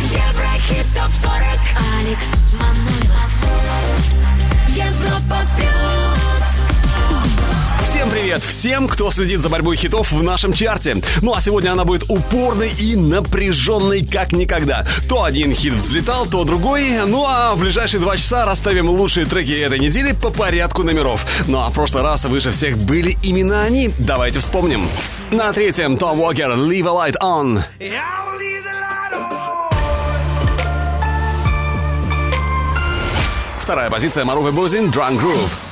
Еврохит ТОП-40 Алекс Манойлов. Европа Плюс Всем привет! Всем, кто следит за борьбой хитов в нашем чарте. Ну а сегодня она будет упорной и напряженной как никогда. То один хит взлетал, то другой. Ну а в ближайшие два часа расставим лучшие треки этой недели по порядку номеров. Ну а в прошлый раз выше всех были именно они. Давайте вспомним. На третьем Том Уокер «Leave a Light On». Вторая позиция Маруфы Бузин «Drunk Groove».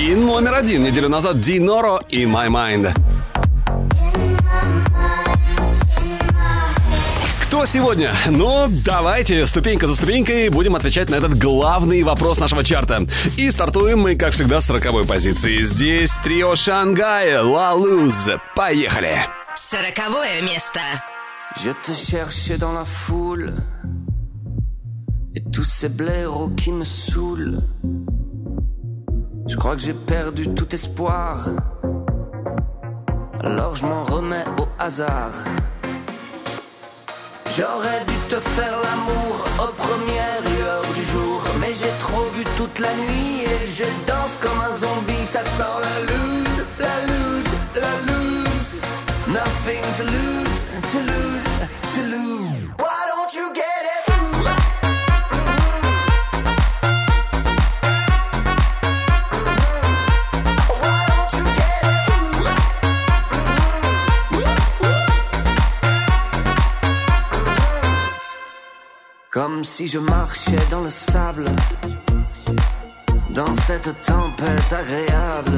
И номер один неделю назад Ди Норо «In My Mind». Кто сегодня? Ну, давайте ступенька за ступенькой будем отвечать на этот главный вопрос нашего чарта. И стартуем мы, как всегда, с сороковой позиции. Здесь трио Шангая «La Luz». Поехали! Сороковое место Je te cherchais dans la foule Et tous ces blaireaux qui me saoulent Je crois que j'ai perdu tout espoir. Alors je m'en remets au hasard. J'aurais dû te faire l'amour aux premières lueurs du jour. Mais j'ai trop bu toute la nuit et je danse comme un zombie. Ça sent la loose, la loose, la loose. Nothing to lose, to lose, Comme si je marchais dans le sable, dans cette tempête agréable.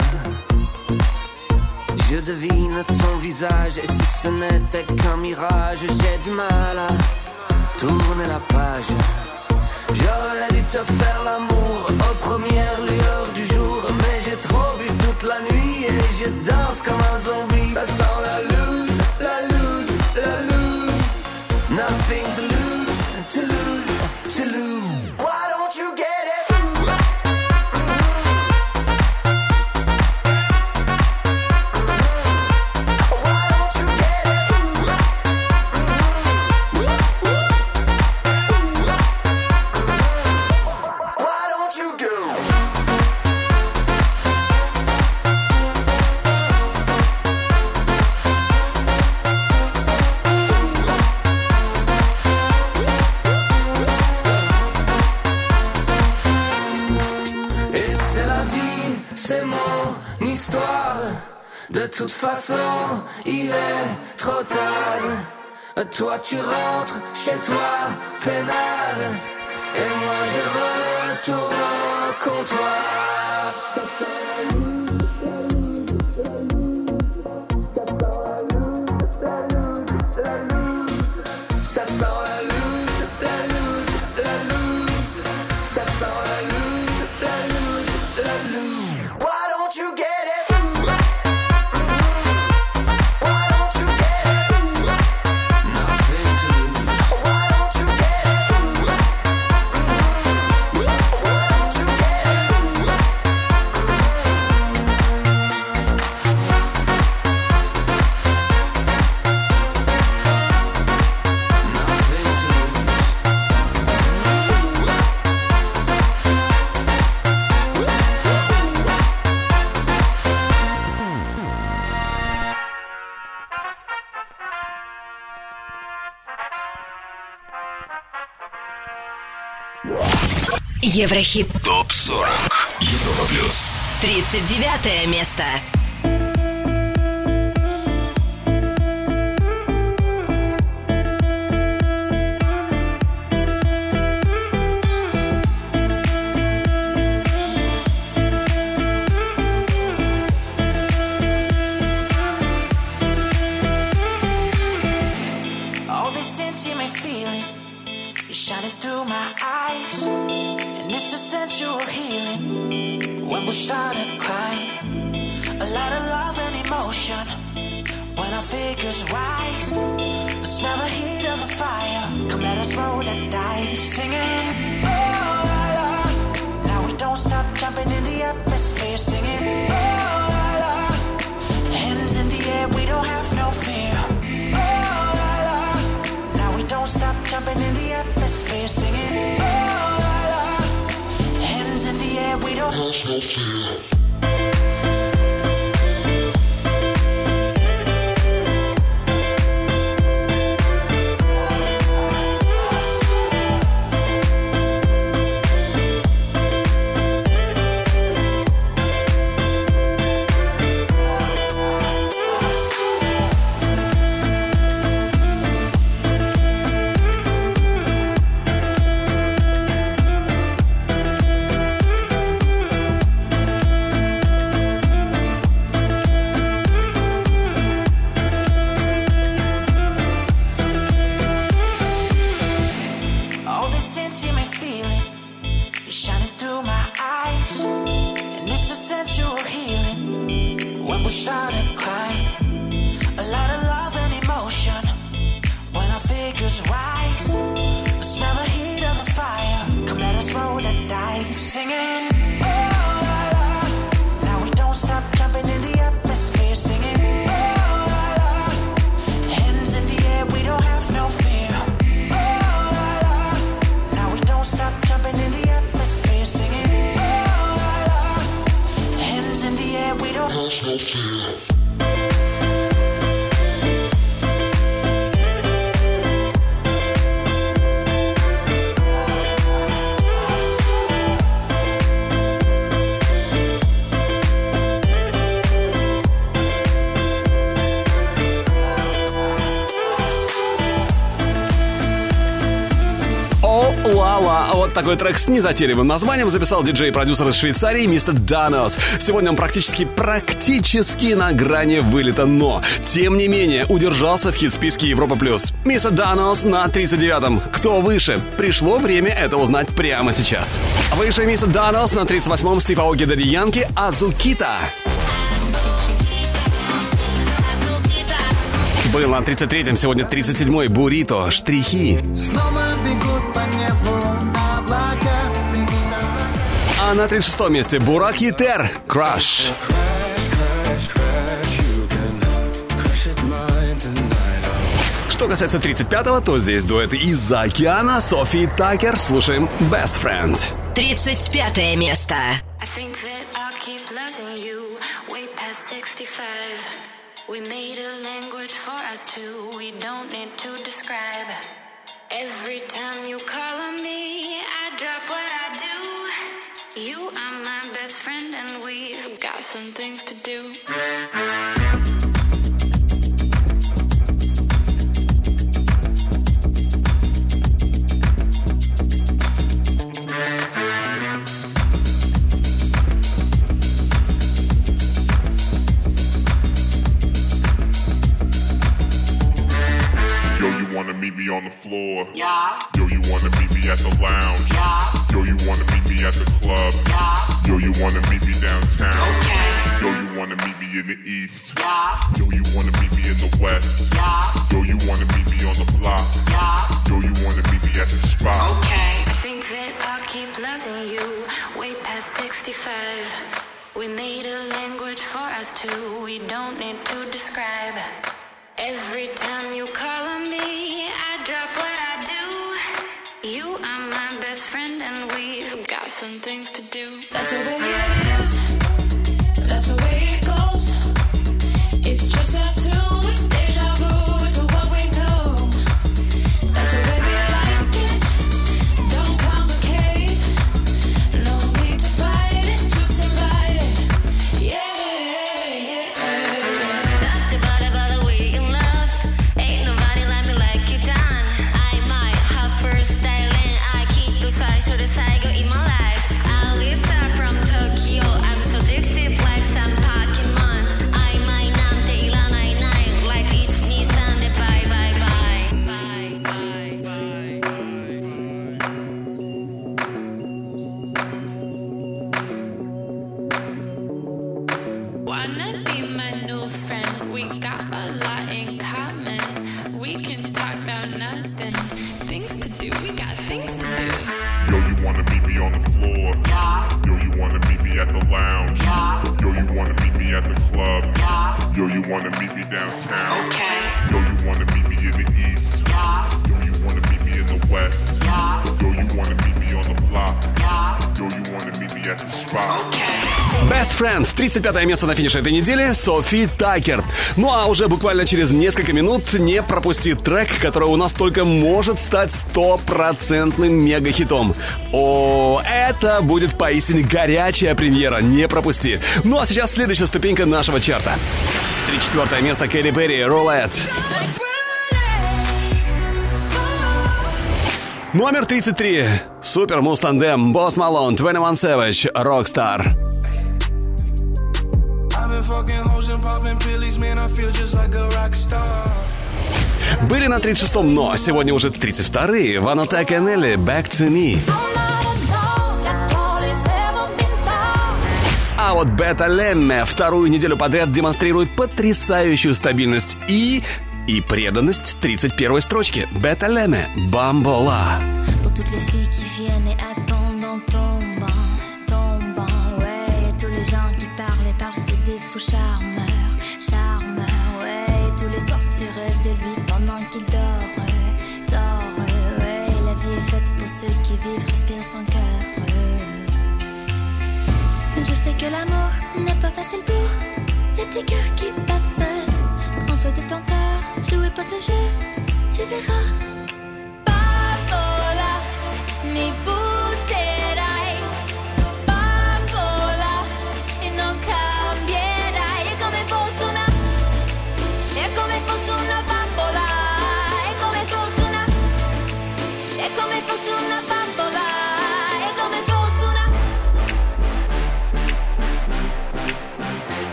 Je devine ton visage et si ce n'était qu'un mirage, j'ai du mal à tourner la page. J'aurais dû te faire l'amour aux premières lueurs du jour, mais j'ai trop bu toute la nuit et je danse comme un zombie. Ça sent la toute façon, il est trop tard. Toi, tu rentres chez toi, peinard. Et moi, je retourne au comptoir. Еврохит. ТОП-40 Европа Плюс. 39 место такой трек с незатейливым названием записал диджей и продюсер из Швейцарии мистер Данос. Сегодня он практически, практически на грани вылета, но, тем не менее, удержался в хит-списке Европа+. плюс. Мистер Данос на 39-м. Кто выше? Пришло время это узнать прямо сейчас. Выше мистер Данос на 38-м Стив Аоки Дади Янки Азукита. Был на 33-м, сегодня 37-й Бурито, Штрихи. Снова бегут А на 36-м месте Бурак Етер, Краш. Что касается 35-го, то здесь дуэт из-за океана Софи и Такер. Слушаем Best Friend. 35 место. I think that I'll keep loving you way past 65. We made a language for us two, we don't need to describe. Every time you call on me, some things to do. Yo, you wanna meet me on the floor? Yeah. Yo, you wanna meet me at the lounge? Yeah. Yo, you wanna meet me at the club? Yeah. Yo, you wanna meet me downtown? Okay. Yo, you wanna meet me in the east? Yeah. Yo, you wanna meet me in the west? Yeah. Yo, you wanna meet me on the block? Yeah. Yo, you wanna meet me at the spot? Okay. I think that I'll keep loving you way past 65. We made a language for us two, we don't need to describe. Every time you call on me, I drop some things to do. That's the way 35 место на финише этой недели. Софи Такер. Ну а уже буквально через несколько минут не пропусти трек, который у нас только может стать стопроцентным мегахитом. О, это будет поистине горячая премьера. Не пропусти. Ну а сейчас следующая ступенька нашего чарта. 34 место Кэрри Берри, Ролет. Номер 33. Супер Мустандем, Босс Малон, 21 Savage, Rockstar. Были на 36-м, но сегодня уже 32-е. Ванота Канелли, Back to Me. А вот Бета Лемме вторую неделю подряд демонстрирует потрясающую стабильность и... и преданность 31-й строчке. Бета Лемме, Бамбола. Pour les petits cœurs qui battent seuls. Prends soin de ton cœur, jouez pas ce jeu, tu verras.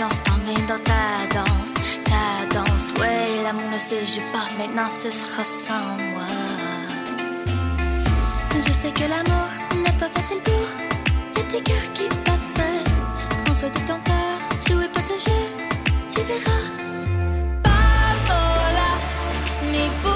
Confiance tombé dans ta danse, ta danse, oui. L'amour ne se joue pas, maintenant ce sera sans moi. Je sais que l'amour n'est pas facile pour les petits cœurs qui battent seuls. Prends soin de ton cœur, jouez pas ce jeu, tu verras. Bambola, mi butterai.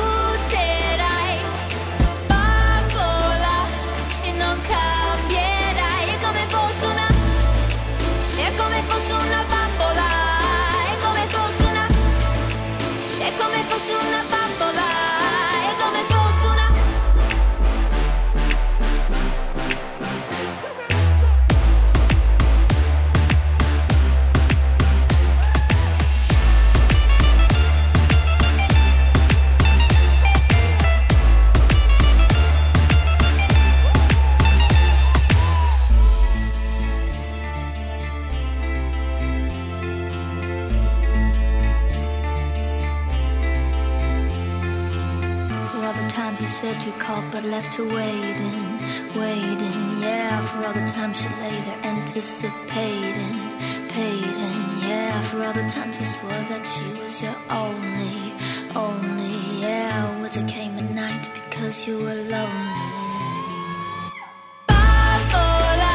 Left her waiting, waiting. Yeah, for all the times she lay there anticipating, paiding. Yeah, for all the times you swore that she was your only, only. Yeah, was it came at night because you were lonely. Bambola,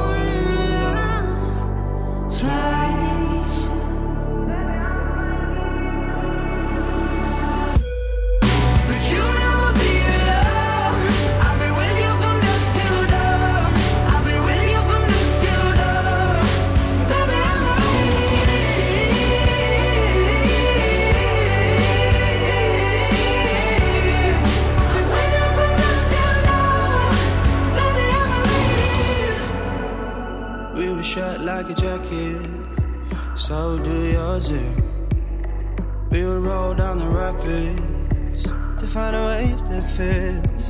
faces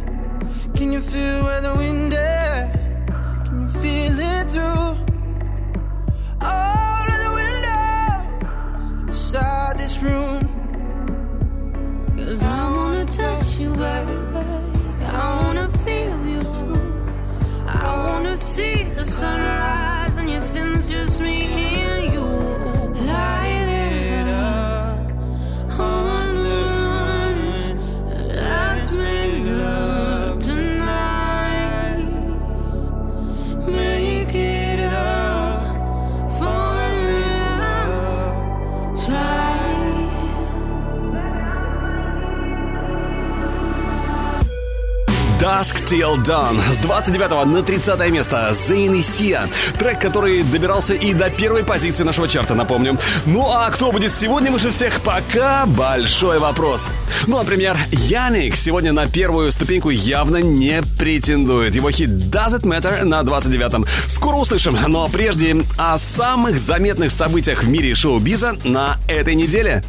Till Dawn. С 29 на 30 место Зейн и Сия. Трек, который добирался и до первой позиции нашего чарта, напомню. Ну а кто будет сегодня выше всех, пока большой вопрос. Ну, например, Яник сегодня на первую ступеньку явно не претендует. Его хит Does It Matter на 29-м. Скоро услышим, но прежде о самых заметных событиях в мире шоу-биза на этой неделе.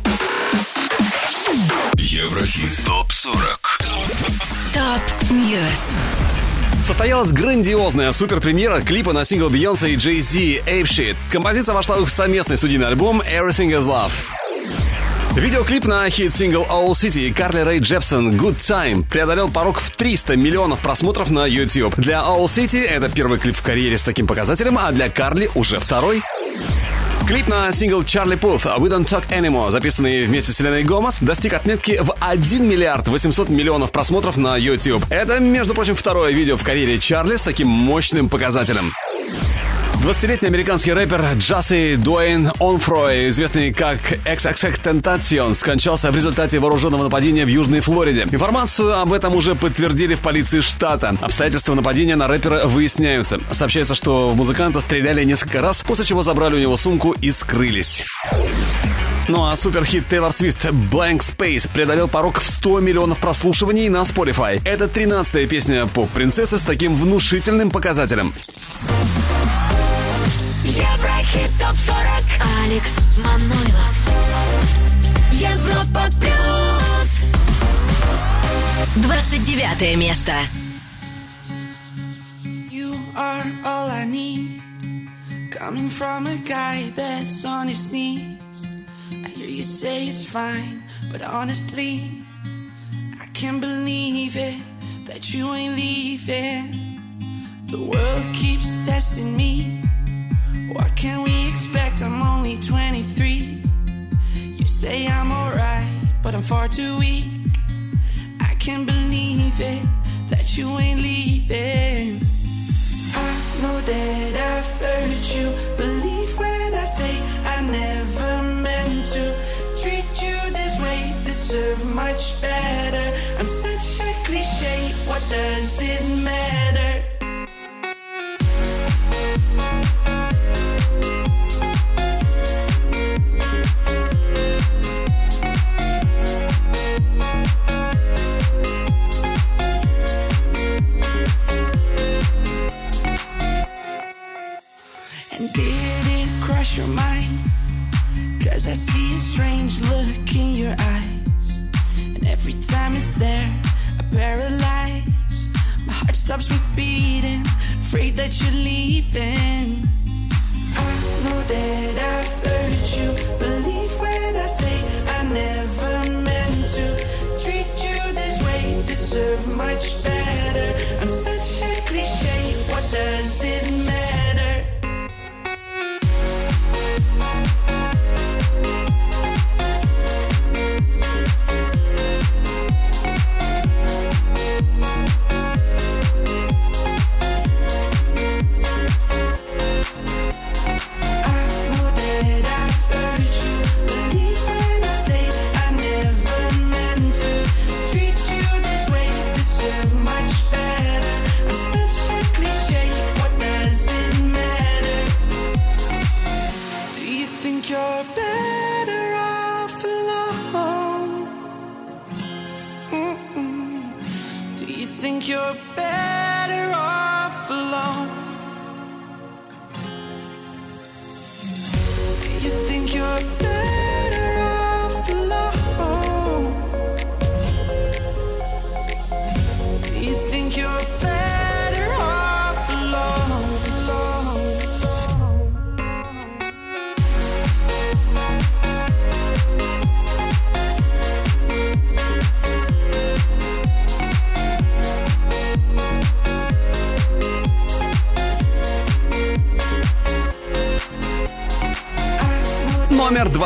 Еврохит ТОП-40 Top News. Состоялась грандиозная суперпремьера клипа на сингл Beyoncé и Jay-Z «Ape Shit». Композиция вошла в их совместный студийный альбом «Everything is Love». Видеоклип на хит-сингл Owl City Карли Рэй Джепсон «Good Time» преодолел порог в 300 миллионов просмотров на YouTube. Для Owl City это первый клип в карьере с таким показателем, а для Карли уже второй. Клип на сингл Чарли Пуth «We Don't Talk Anymore», записанный вместе с Селеной Гомес, достиг отметки в 1 миллиард 800 миллионов просмотров на YouTube. Это, между прочим, второе видео в карьере Чарли с таким мощным показателем. 20-летний американский рэпер Джасси Дуэйн Онфрой, известный как XXX Tentacion, скончался в результате вооруженного нападения в Южной Флориде. Информацию об этом уже подтвердили в полиции штата. Обстоятельства нападения на рэпера выясняются. Сообщается, что в музыканта стреляли несколько раз, после чего забрали у него сумку и скрылись. Ну а суперхит Тейлор Свифт Blank Space преодолел порог в 100 миллионов прослушиваний на Spotify. Это 13-я песня поп-принцессы с таким внушительным показателем. Еврохит ТОП-40 Алекс Манойлов Европа Плюс 29 место. You are all I need. Coming from a guy that's on his knees. I hear you say it's fine, but honestly, I can't believe it that you ain't leaving. The world keeps testing me. What can we expect? I'm only 23. You say I'm alright, but I'm far too weak. I can't believe it that you ain't leaving. I know that I've hurt you. Believe when I say I never meant to treat you this way. Deserve much better. I'm such a cliche. What does it matter? Your mind? Cause I see a strange look in your eyes. And every time it's there, I paralyze. My heart stops with beating, afraid that you're leaving. I know that I've hurt you. Believe when I say I never meant to treat you this way. Deserve much better. I'm such a cliche. What does it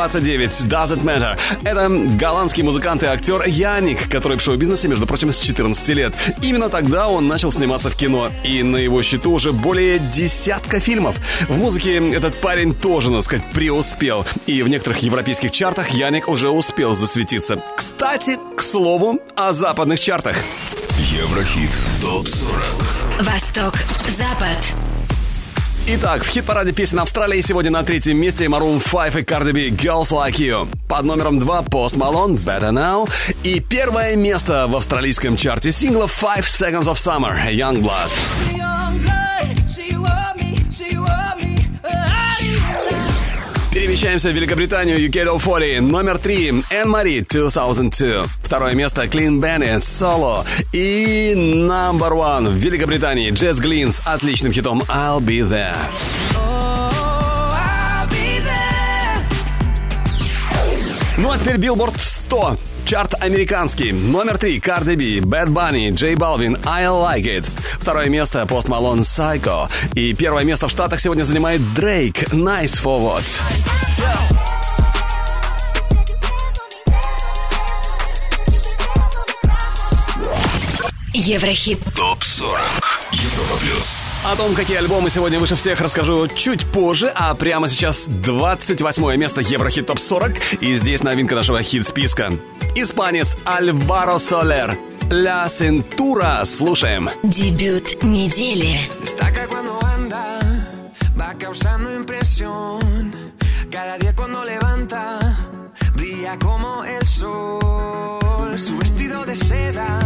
29. Doesn't Matter. Это голландский музыкант и актер Яник, который в шоу-бизнесе, между прочим, с 14 лет. Именно тогда он начал сниматься в кино. И на его счету уже более десятка фильмов. В музыке этот парень тоже, надо сказать, преуспел. И в некоторых европейских чартах Яник уже успел засветиться. Кстати, к слову, о западных чартах. Еврохит ТОП-40 Восток, Запад Итак, в хит-параде песен Австралии сегодня на третьем месте Maroon 5 и Cardi B Girls Like You. Под номером 2 Post Malone Better Now. И первое место в австралийском чарте синглов 5 Seconds of Summer Youngblood. Перемещаемся в Великобританию UK Top 40. Номер 3 Энн Мари 2002. Второе место Clean Bandit Solo. И number one в Великобритании Джесс Глин с отличным хитом I'll Be There. Ну а теперь Билборд 100. Чарт американский. Номер три. Cardi B, Bad Bunny, J Balvin, I Like It. Второе место. Post Malone, Psycho. И первое место в Штатах сегодня занимает Drake, Nice For What. Еврохит. ТОП-40 Европа Плюс. О том, какие альбомы сегодня выше всех, расскажу чуть позже, а прямо сейчас 28 место Еврохит ТОП 40, и здесь новинка нашего хит-списка. Испанец Альваро Солер. Ля Сентура. Слушаем. Дебют недели. Va causando impresión. Cada día cuando levanta, brilla como el sol. Su vestido de seda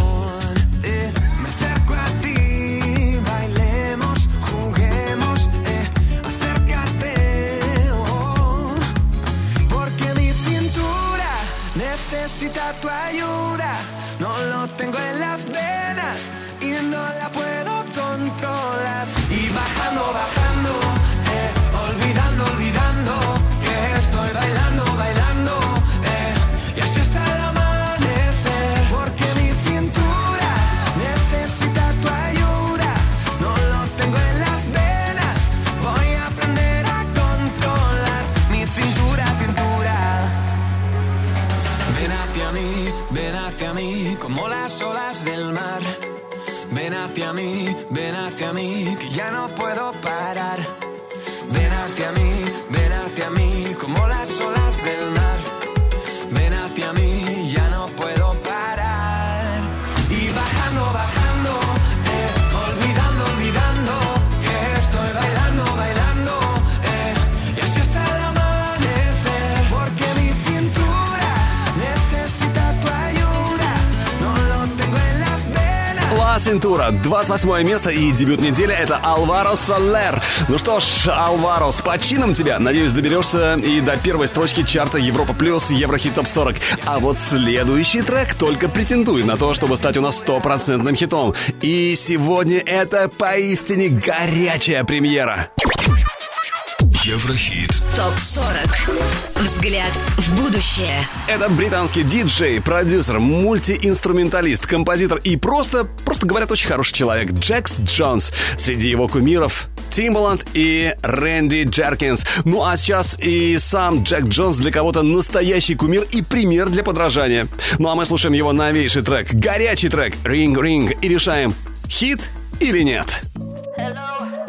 Necesita tu ayuda. No lo tengo en me. Сентура. 28 место и дебют недели это Алваро Солер. Ну что ж, Алваро, с почином тебя. Надеюсь, доберешься и до первой строчки чарта Европа Плюс Еврохит Топ 40. А вот следующий трек только претендует на то, чтобы стать у нас стопроцентным хитом. И сегодня это поистине горячая премьера. Еврохит. Топ 40. Взгляд будущее. Этот британский диджей, продюсер, мультиинструменталист, композитор и просто, просто говорят, очень хороший человек Джекс Джонс. Среди его кумиров Тимбаланд и Рэнди Джеркинс. Ну а сейчас и сам Джек Джонс для кого-то настоящий кумир и пример для подражания. Ну а мы слушаем его новейший трек, горячий трек «Ринг-ринг» и решаем, хит или нет. Hello.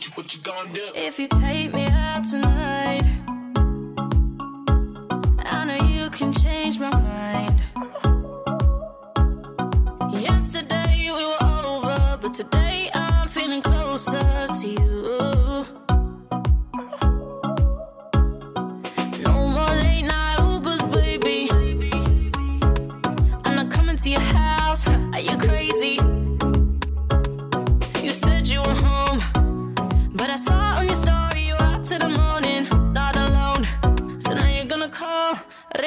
what you what you gonna do? If you take me out tonight, I know you can change my mind. Yesterday.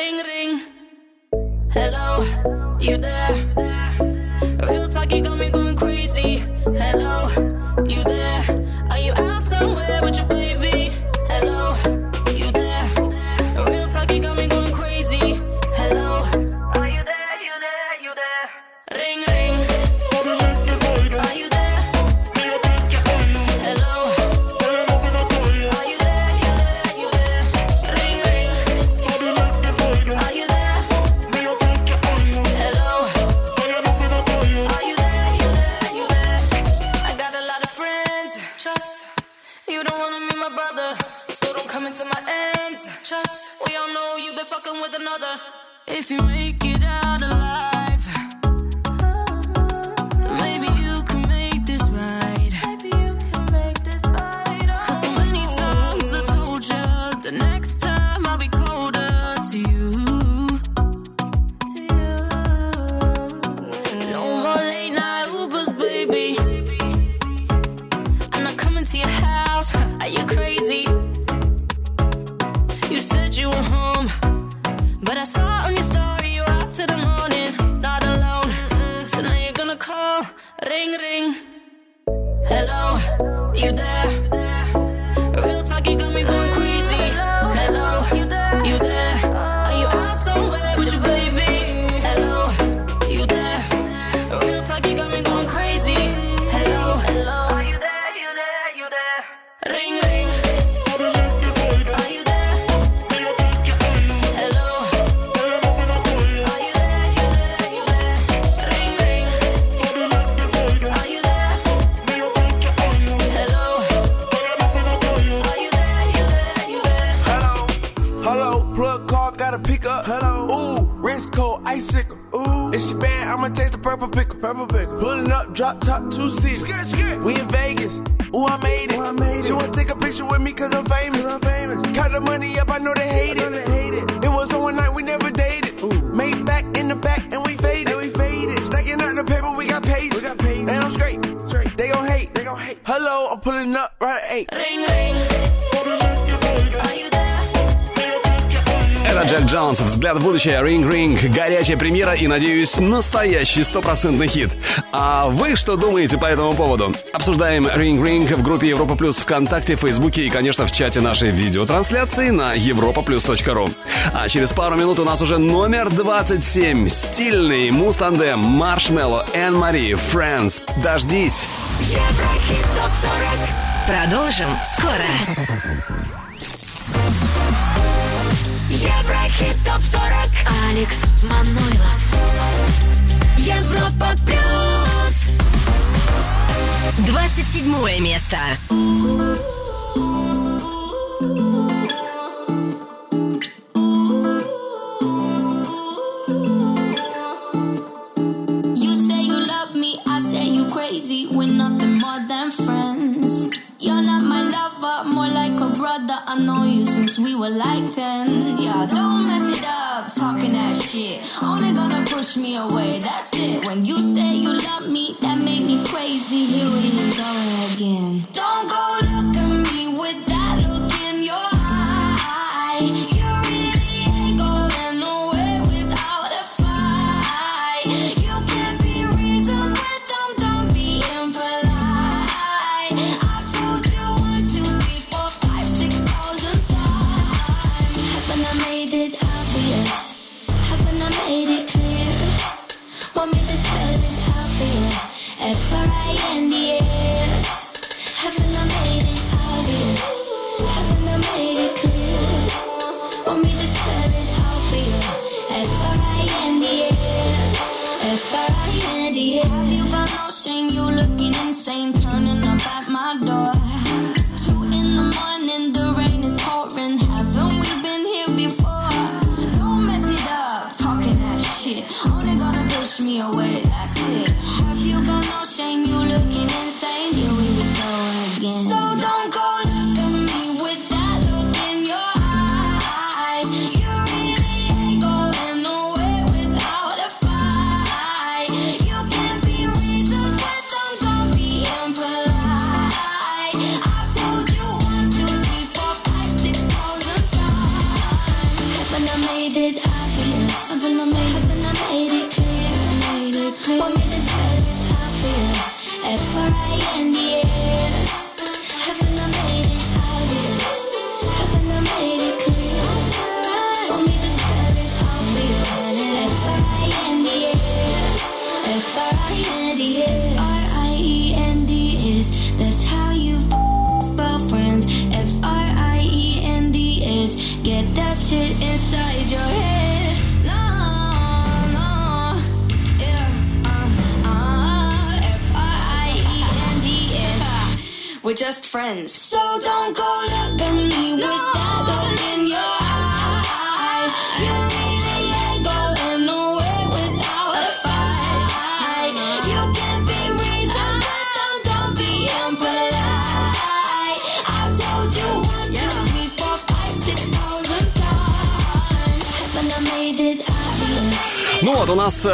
Ring, ring. Hello, you there? Real talk, you got me going crazy. Hello, you there? Are you out somewhere? with your If you make и, надеюсь, настоящий стопроцентный хит. А вы что думаете по этому поводу? Обсуждаем Ring Ring в группе Европа Плюс ВКонтакте, Фейсбуке и, конечно, в чате нашей видеотрансляции на europaplus.ru. А через пару минут у нас уже номер 27. Стильный Мустандем, Маршмелло, Энн Мари, Фрэнс. Дождись! Еврохит ТОП-40 Продолжим скоро! Еврохит ТОП-40 Алекс Манойлов 27 место.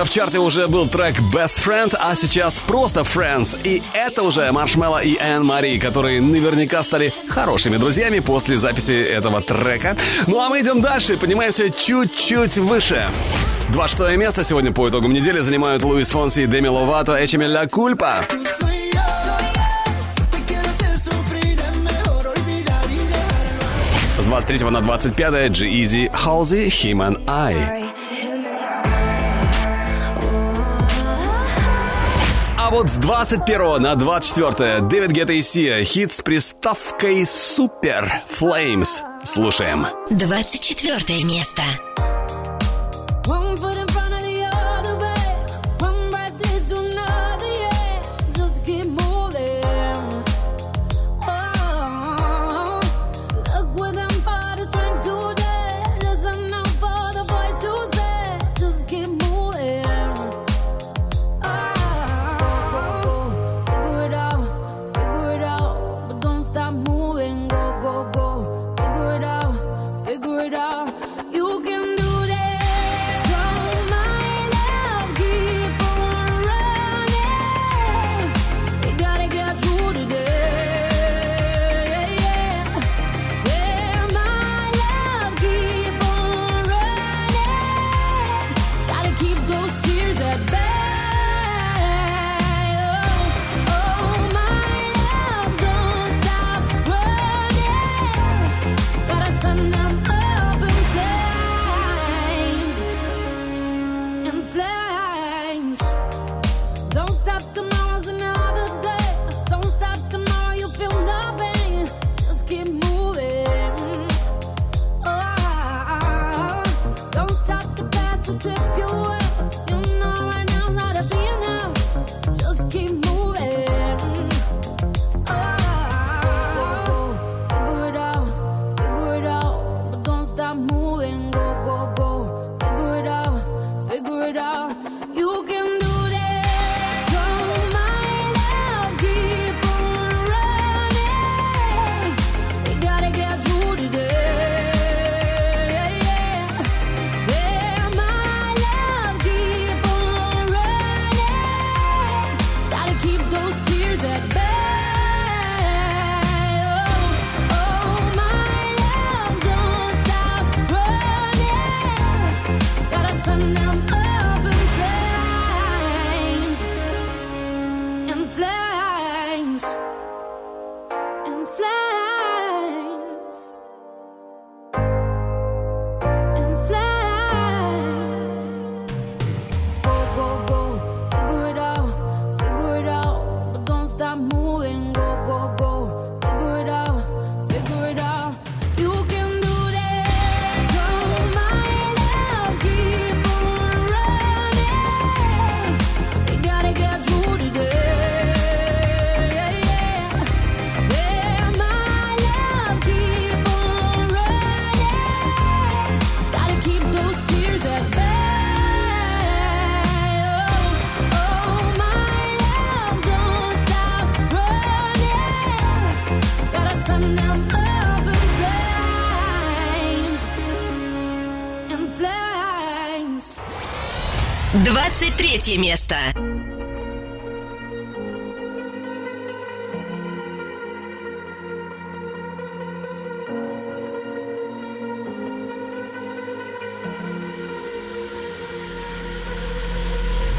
в чарте уже был трек Best Friend, а сейчас просто Friends. И это уже Маршмелло и Энн Мари, которые наверняка стали хорошими друзьями после записи этого трека. Ну а мы идем дальше поднимаемся чуть-чуть выше. 26 место сегодня по итогам недели занимают Луис Фонси и Деми Ловато Эчеми Кульпа. С 23 на 25 G-Eazy, Halsey, Him and А вот с 21 на 24 Дэвид Гетта и Сия хит с приставкой «Супер Flames». Слушаем. 24 место.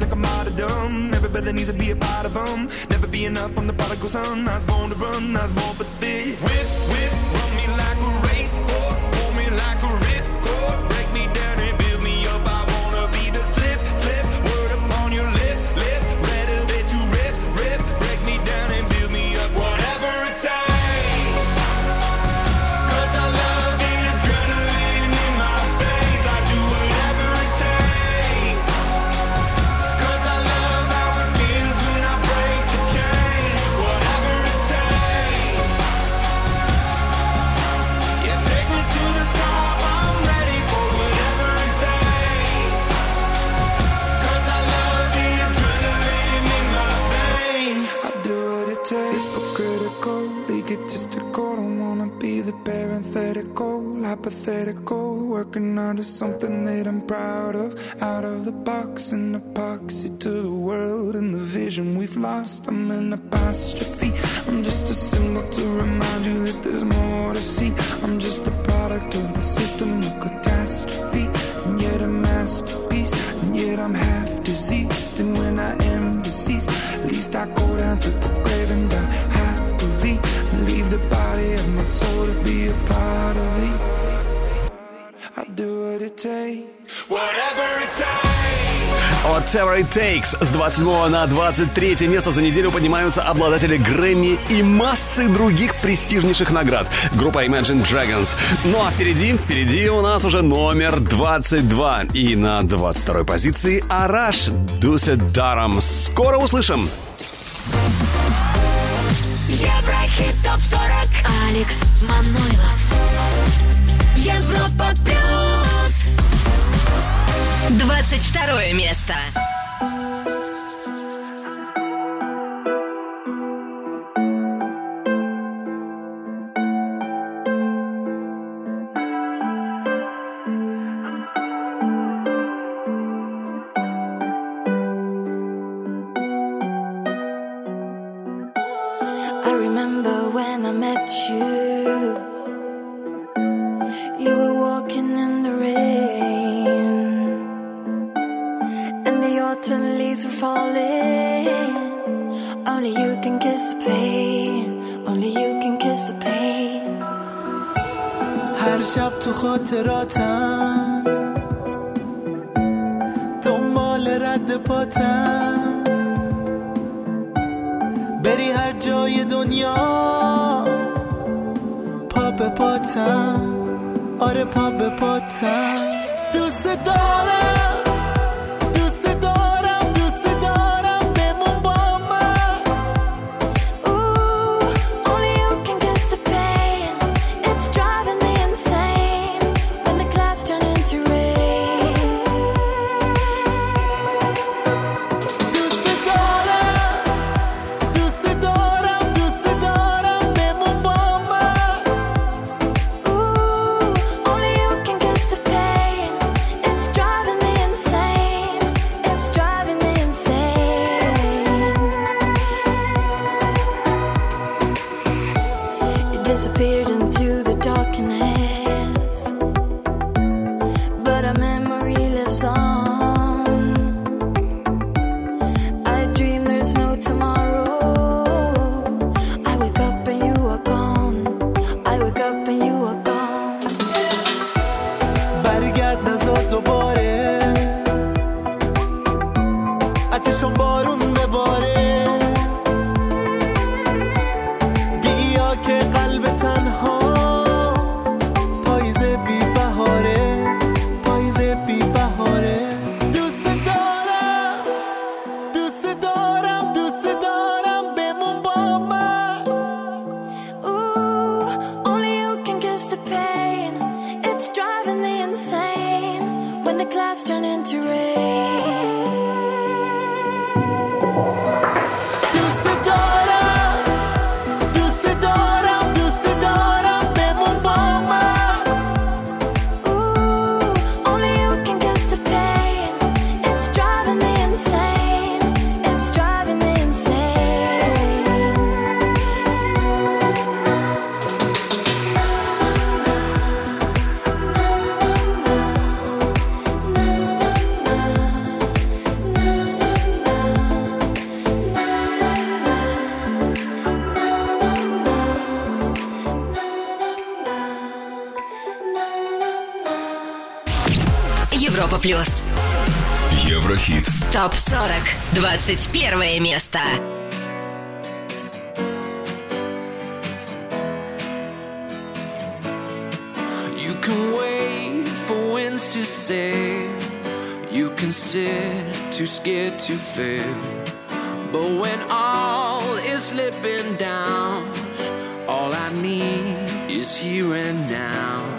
Like I'm out of. Everybody needs to be a part of them. Never be enough on the prodigal son. I was born to run. I was born for this. Whip, hypothetical. Working under something that I'm proud of. Out of the box, an epoxy to the world and the vision we've lost. I'm an apostrophe. I'm just a symbol to remind you that there's more to see. I'm just a product of the system of catastrophe. And yet a masterpiece. And yet I'm half diseased. And when I am deceased, at least I go down to the grave and die happily. Leave the body of my soul to be a part of it. Whatever it takes. С 27 на 23 место за неделю поднимаются обладатели Грэмми и массы других престижнейших наград. Группа Imagine Dragons. Ну а впереди, впереди у нас уже номер 22. И на 22 позиции Араш Дусе Даром. Скоро услышим. Еврохит ТОП-40 Алекс Манойлов 22 место. ТОП-40. 21 место. You can wait for winds to say You can sit too scared to fail But when all is slipping down All I need is here and now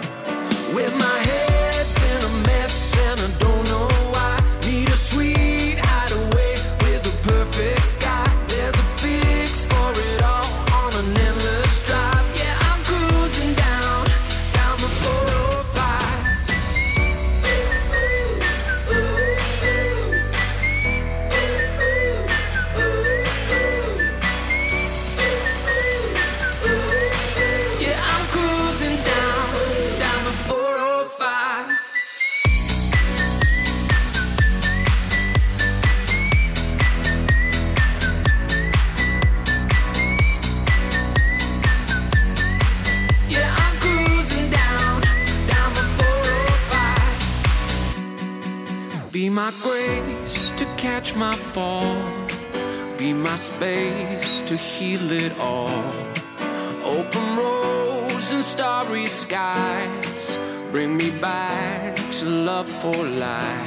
whole life.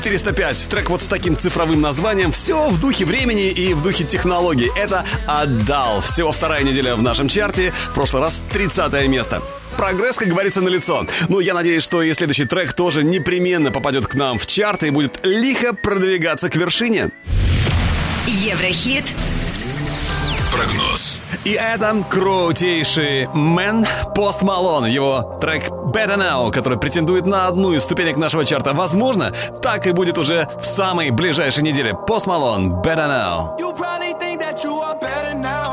405, 405. Трек вот с таким цифровым названием. Все в духе времени и в духе технологий. Это «Отдал». Всего вторая неделя в нашем чарте. В прошлый раз 30 место. Прогресс, как говорится, на лицо. Ну, я надеюсь, что и следующий трек тоже непременно попадет к нам в чарт и будет лихо продвигаться к вершине. Еврохит. Прогноз. И это крутейший Мэн Post Malone. Его трек Better Now, который претендует на одну из ступенек нашего чарта. Возможно, так и будет уже в самой ближайшей неделе. Пост Малон Better Now. You better now,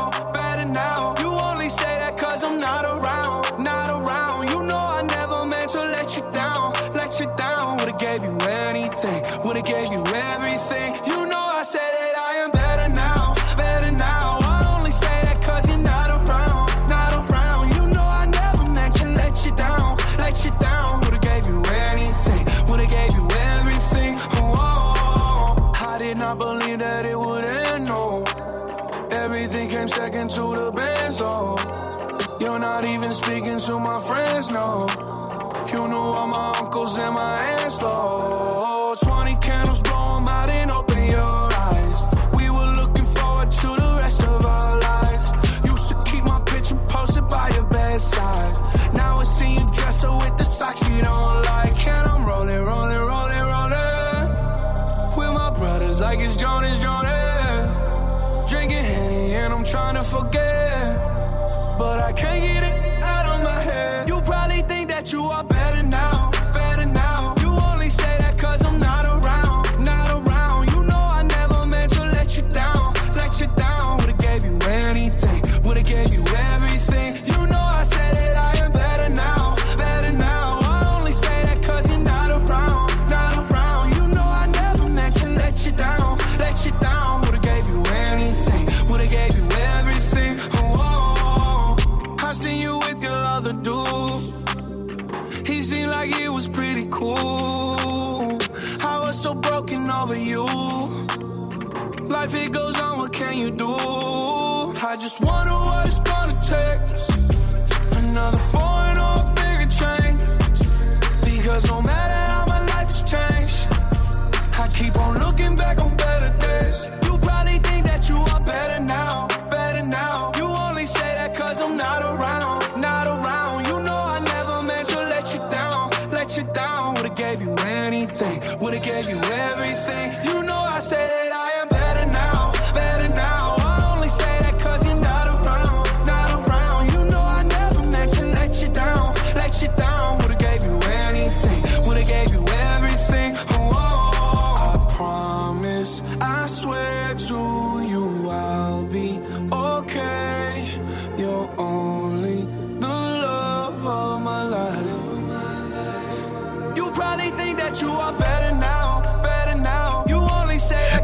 even speaking to my friends, no. You knew all my uncles and my aunts, though. 20 candles, blow 'em out and open your eyes. We were looking forward to the rest of our lives. Used to keep my picture posted by your bedside. Now I see you dress her with the socks you don't like. And I'm rolling, rolling, rolling, rolling. With my brothers like it's Jonas, Jonas. Drinking Henny and I'm trying to forget. But I can't get it Probably think that you are better now, better now. I was so broken over you. Life it goes on, what can you do? I just wonder what it's gonna take. Another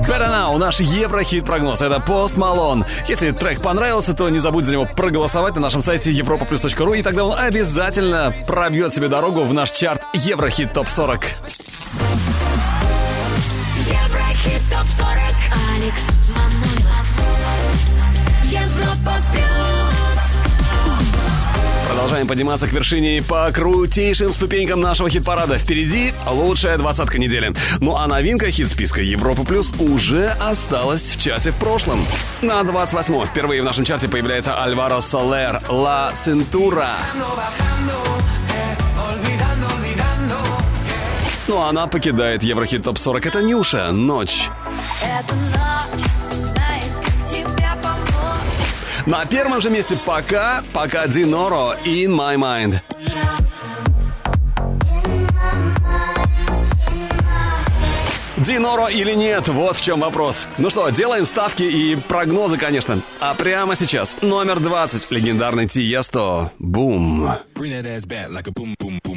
Better Now, наш Еврохит-прогноз. Это Пост Малон. Если трек понравился, то не забудь за него проголосовать на нашем сайте europaplus.ru, и тогда он обязательно пробьет себе дорогу в наш чарт Еврохит ТОП-40. Еврохит ТОП-40 Алекс Европа Плюс продолжаем подниматься к вершине по крутейшим ступенькам нашего хит-парада. Впереди лучшая двадцатка недели. Ну а новинка хит-списка Европы Плюс уже осталась в часе в прошлом. На 28 впервые в нашем чарте появляется Альваро Солер «Ла Центура». Ну а она покидает Еврохит ТОП-40. Это Нюша «Ночь». Это ночь. На первом же месте пока, пока Диноро «In My Mind». Диноро или нет, вот в чем вопрос. Ну что, делаем ставки и прогнозы, конечно. А прямо сейчас номер 20, легендарный Тиесто. Бум. Bring.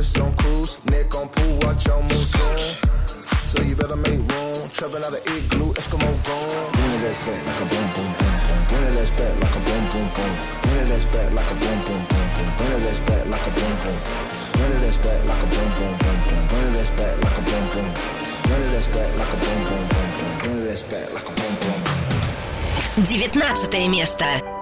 Paris on cruise, neck on pool, watch on moon soon. So you better make room, trapping out of igloo, Eskimo gone. Bring it back like a boom boom boom boom. Bring it back like a boom boom boom. Bring it back like a boom boom boom boom. Bring it back like a boom boom. Bring it back like a boom boom boom boom. Bring it back like a boom boom. Bring it back like a boom boom boom boom. Bring it back like a boom boom. Девятнадцатое место.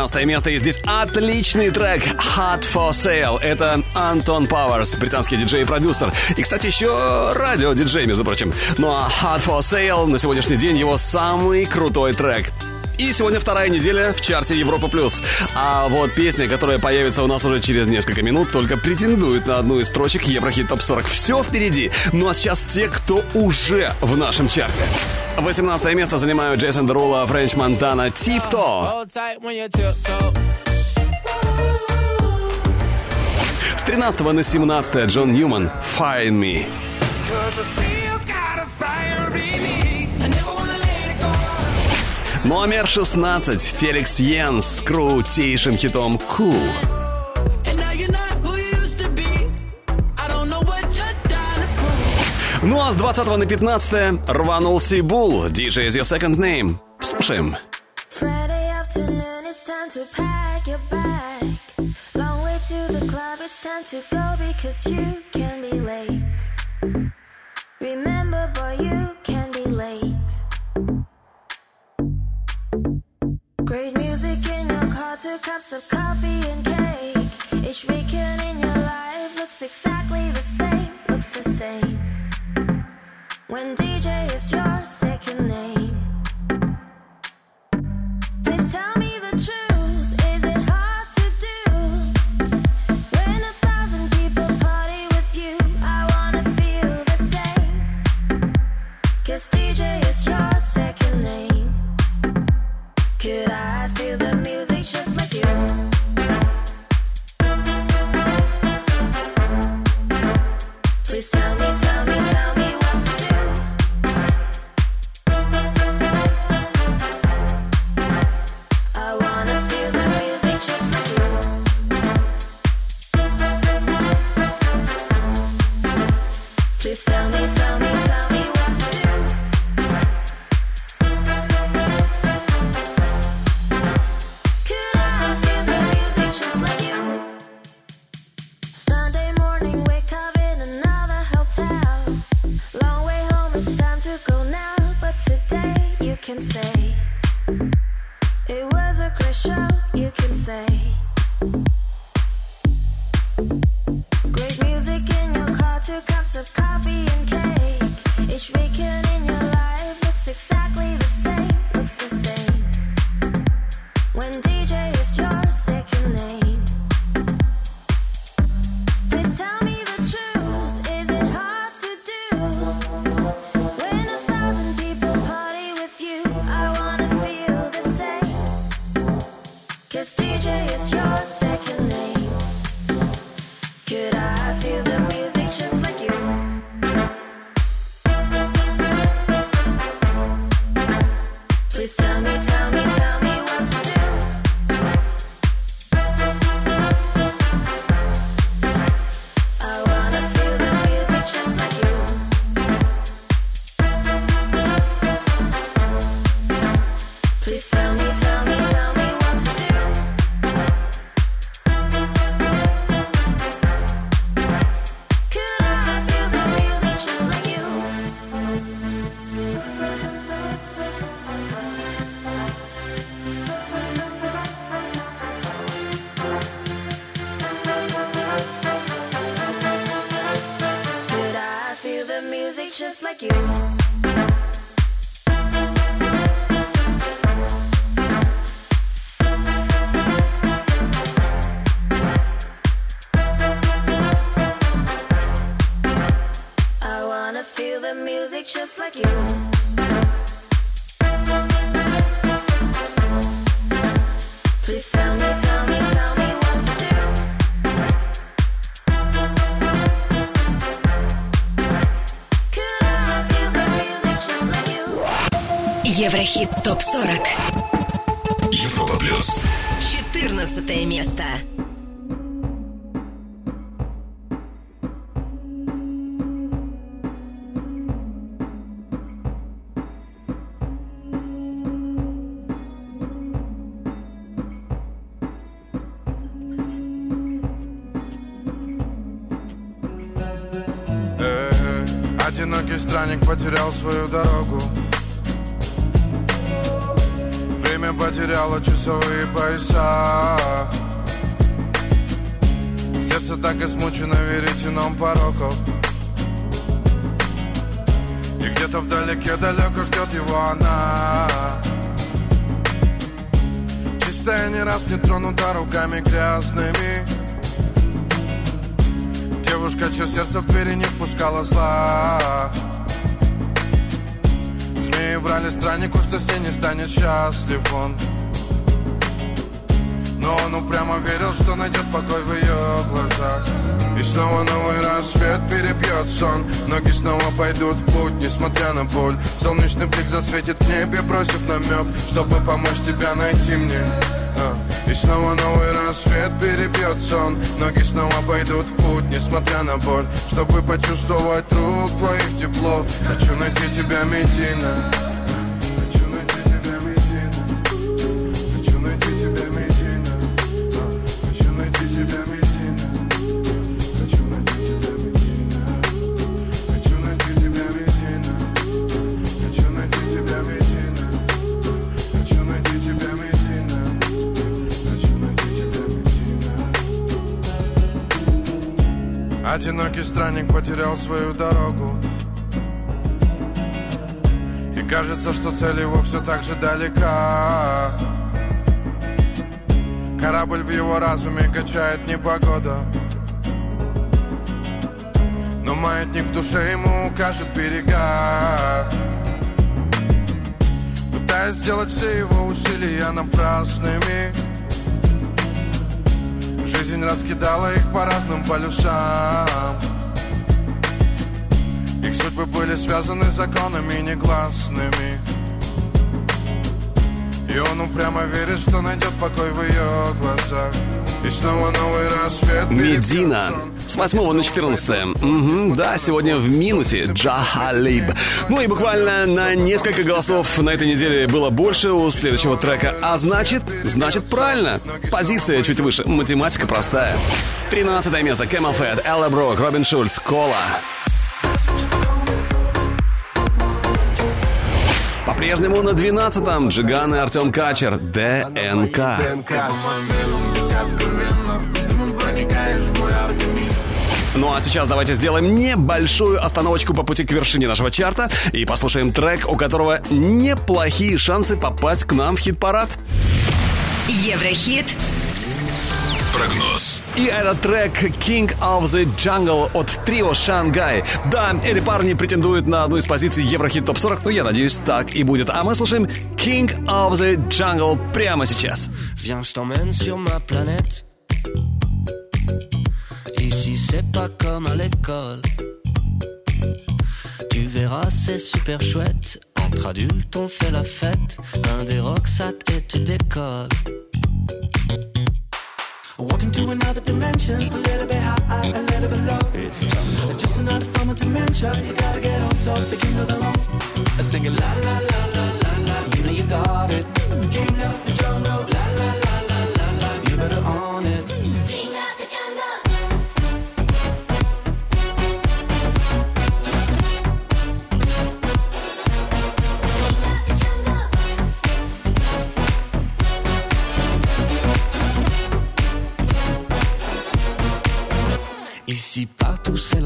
15 место. И здесь отличный трек Hot for Sale. Это Антон Пауэрс, британский диджей и продюсер. И, кстати, еще радио диджей, между прочим. Ну а Hot for Sale на сегодняшний день его самый крутой трек. И сегодня вторая неделя в чарте Европа плюс. А вот песня, которая появится у нас уже через несколько минут, только претендует на одну из строчек Еврохит топ 40. Все впереди. Ну а сейчас те, кто уже в нашем чарте. 18 место занимают Джейсон Дерула, Френч Монтана, Типто. С 13 на 17 Джон Ньюман, Find Me. Номер 16. Феликс Йенс с крутейшим хитом «Cool». Ну а с 20 на 15 рванул Сибул, DJ is your second name. Слушаем. Remember, boy, you can be late. Great music in your car, two cups of coffee and cake. Each weekend in your life looks exactly the same, looks the same. When DJ is your second name. tell me, tell me. Найти мне. А. И снова новый рассвет перебьет сон Ноги снова пойдут в путь, несмотря на боль. Чтобы почувствовать рук твоих тепло Хочу найти тебя, Медина Одинокий странник потерял свою дорогу. И кажется, что цель его все так же далека. Корабль в его разуме качает непогода. Но маятник в душе ему укажет берега. Пытаясь сделать все его усилия напрасными Жизнь раскидала их по разным полюсам. Их судьбы были связаны законами негласными. И он упрямо верит, что найдет покой в ее глазах. И снова новый рассвет Медина. С 8 на 14. Мгм, да, сегодня в минусе Джахалиб. Ну и буквально на несколько голосов на этой неделе было больше у следующего трека. А значит, значит правильно. Позиция чуть выше. Математика простая. 13 место. Camel Fat, Элла Брок, Робин Шульц, Кола. По-прежнему на 12-м Джиган и Артем Качер, ДНК. Ну а сейчас давайте сделаем небольшую остановочку по пути к вершине нашего чарта и послушаем трек, у которого неплохие шансы попасть к нам в хит-парад. Еврохит Прогноз. И этот трек King of the Jungle от трио Шангай. Да, эти парни претендуют на одну из позиций Еврохит Топ 40, но я надеюсь, так и будет. А мы слушаем King of the Jungle прямо сейчас. Viens, c'est pas comme à l'école. Tu verras, c'est super chouette. Entre adultes, on fait la fête. Un des rocksat et tu décolles. Walking to another dimension, a little bit high, a little bit low. It's just another form of dementia. You gotta get on top, the king of the road. I sing it la la la la la la. You know you got it. King of the jungle, la la la la la la. You better own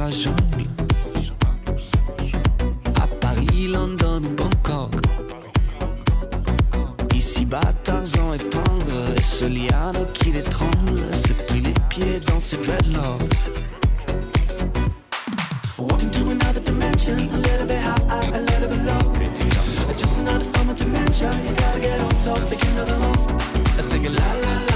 la jungle. À Paris, London, Bangkok. Ici-bas, Tarzan épingle. Et ce liano qui l'étrangle s'est pris les pieds dans ses dreadlocks. Walking to another dimension, a little bit high, high a little bit low. Just another form of dementia. You gotta get on top, begin to the home. Singing la la la.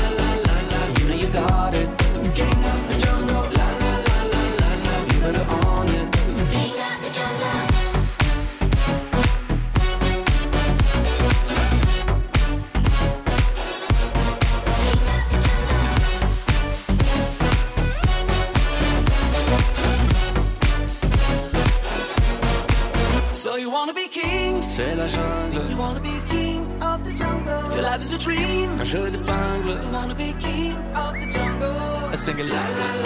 sangue. Lá, lá,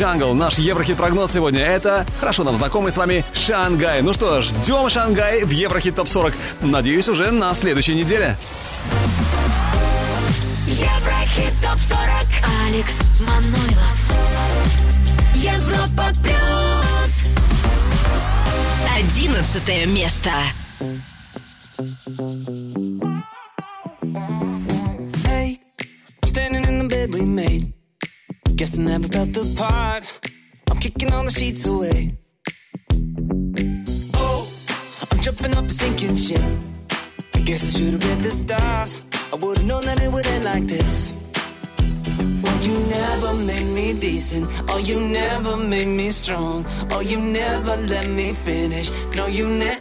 Jungle. Наш Еврохит-прогноз сегодня это хорошо нам знакомый с вами Шангай. Ну что, ждем Шангай в Еврохит ТОП 40. Надеюсь, уже на следующей неделе. Еврохит ТОП-40 Алекс Манойлов Европа Плюс Одиннадцатое место. The sheets away. Oh, I'm jumping off a sinking ship. I guess I should have read the stars. I would've known that it would end like this. Oh, you never made me decent. Oh, you never made me strong. Oh, you never let me finish. No, you never.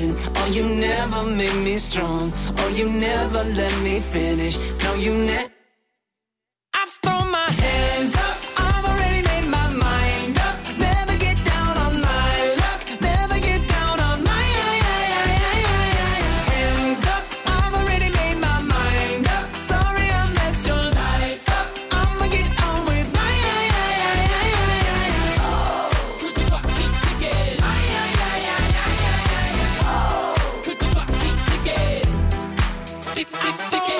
Me. Oh, you never made me strong. Oh, you never let me finish. No, you never. Tick, tick, ticking.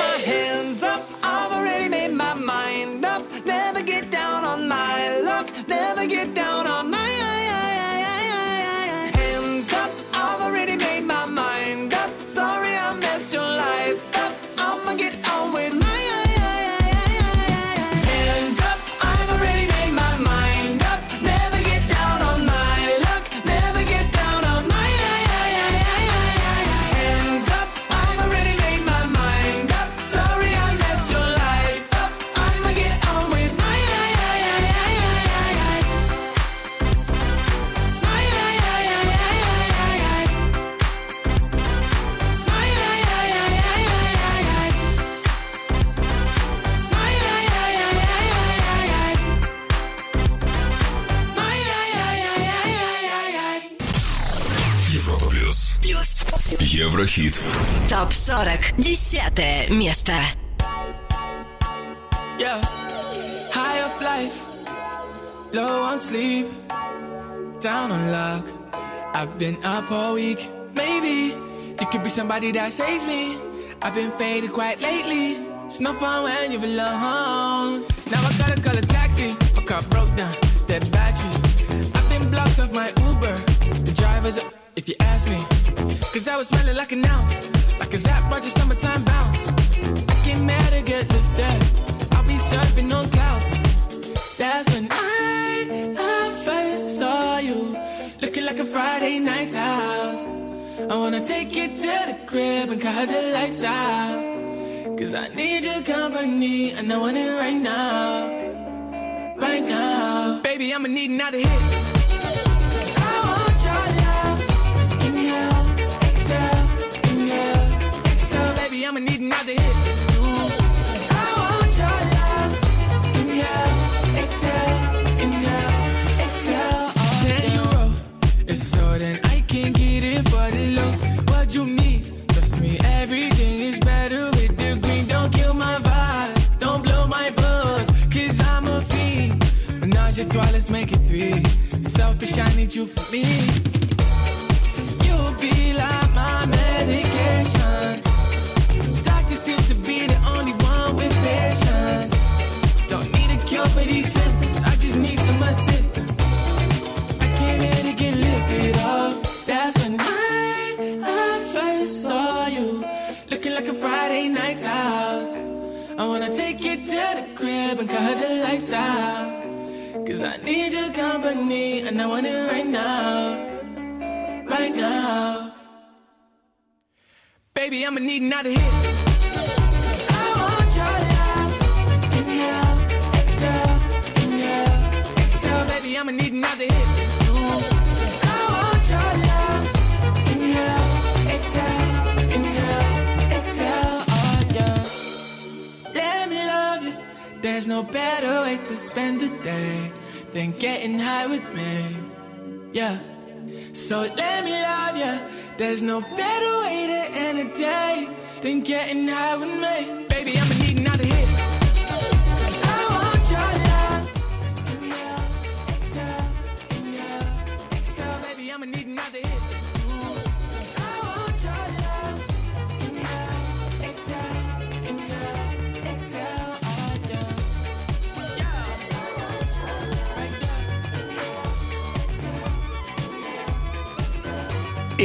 Еврохит. ТОП 40. Десятое место. Yeah, high up life, low on sleep, down on luck. I've been up all week. Maybe you could be somebody that saves me. I've been faded quite lately. It's no fun when you're alone. Now I gotta call a taxi. My car broke down, dead battery. I've been blocked off my Uber. The driver's up, if you ask me. Cause I was smelling like an ounce. Like a Zap Roger summertime bounce. I get mad or get lifted. I'll be surfing on clouds. That's when I, I first saw you. Looking like a Friday night's house. I wanna take you to the crib and cut the lights out. Cause I need your company and I want it right now. Right now. Baby, I'ma need another hit. I'ma need another hit. I want your love in excel, in excel. It's I can get it for the. What you trust me, everything is better with the. Don't kill my vibe, don't blow my I'm a fiend. Let's make it three. Selfish, I need you for me. You'll be like my medic. Crib and cut the lights out. Cause I need your company and I want it right now. Right now. Baby, I'ma need another hit. No better way to spend the day than getting high with me. Yeah. So let me love you. There's no better way to end a day than getting high with me.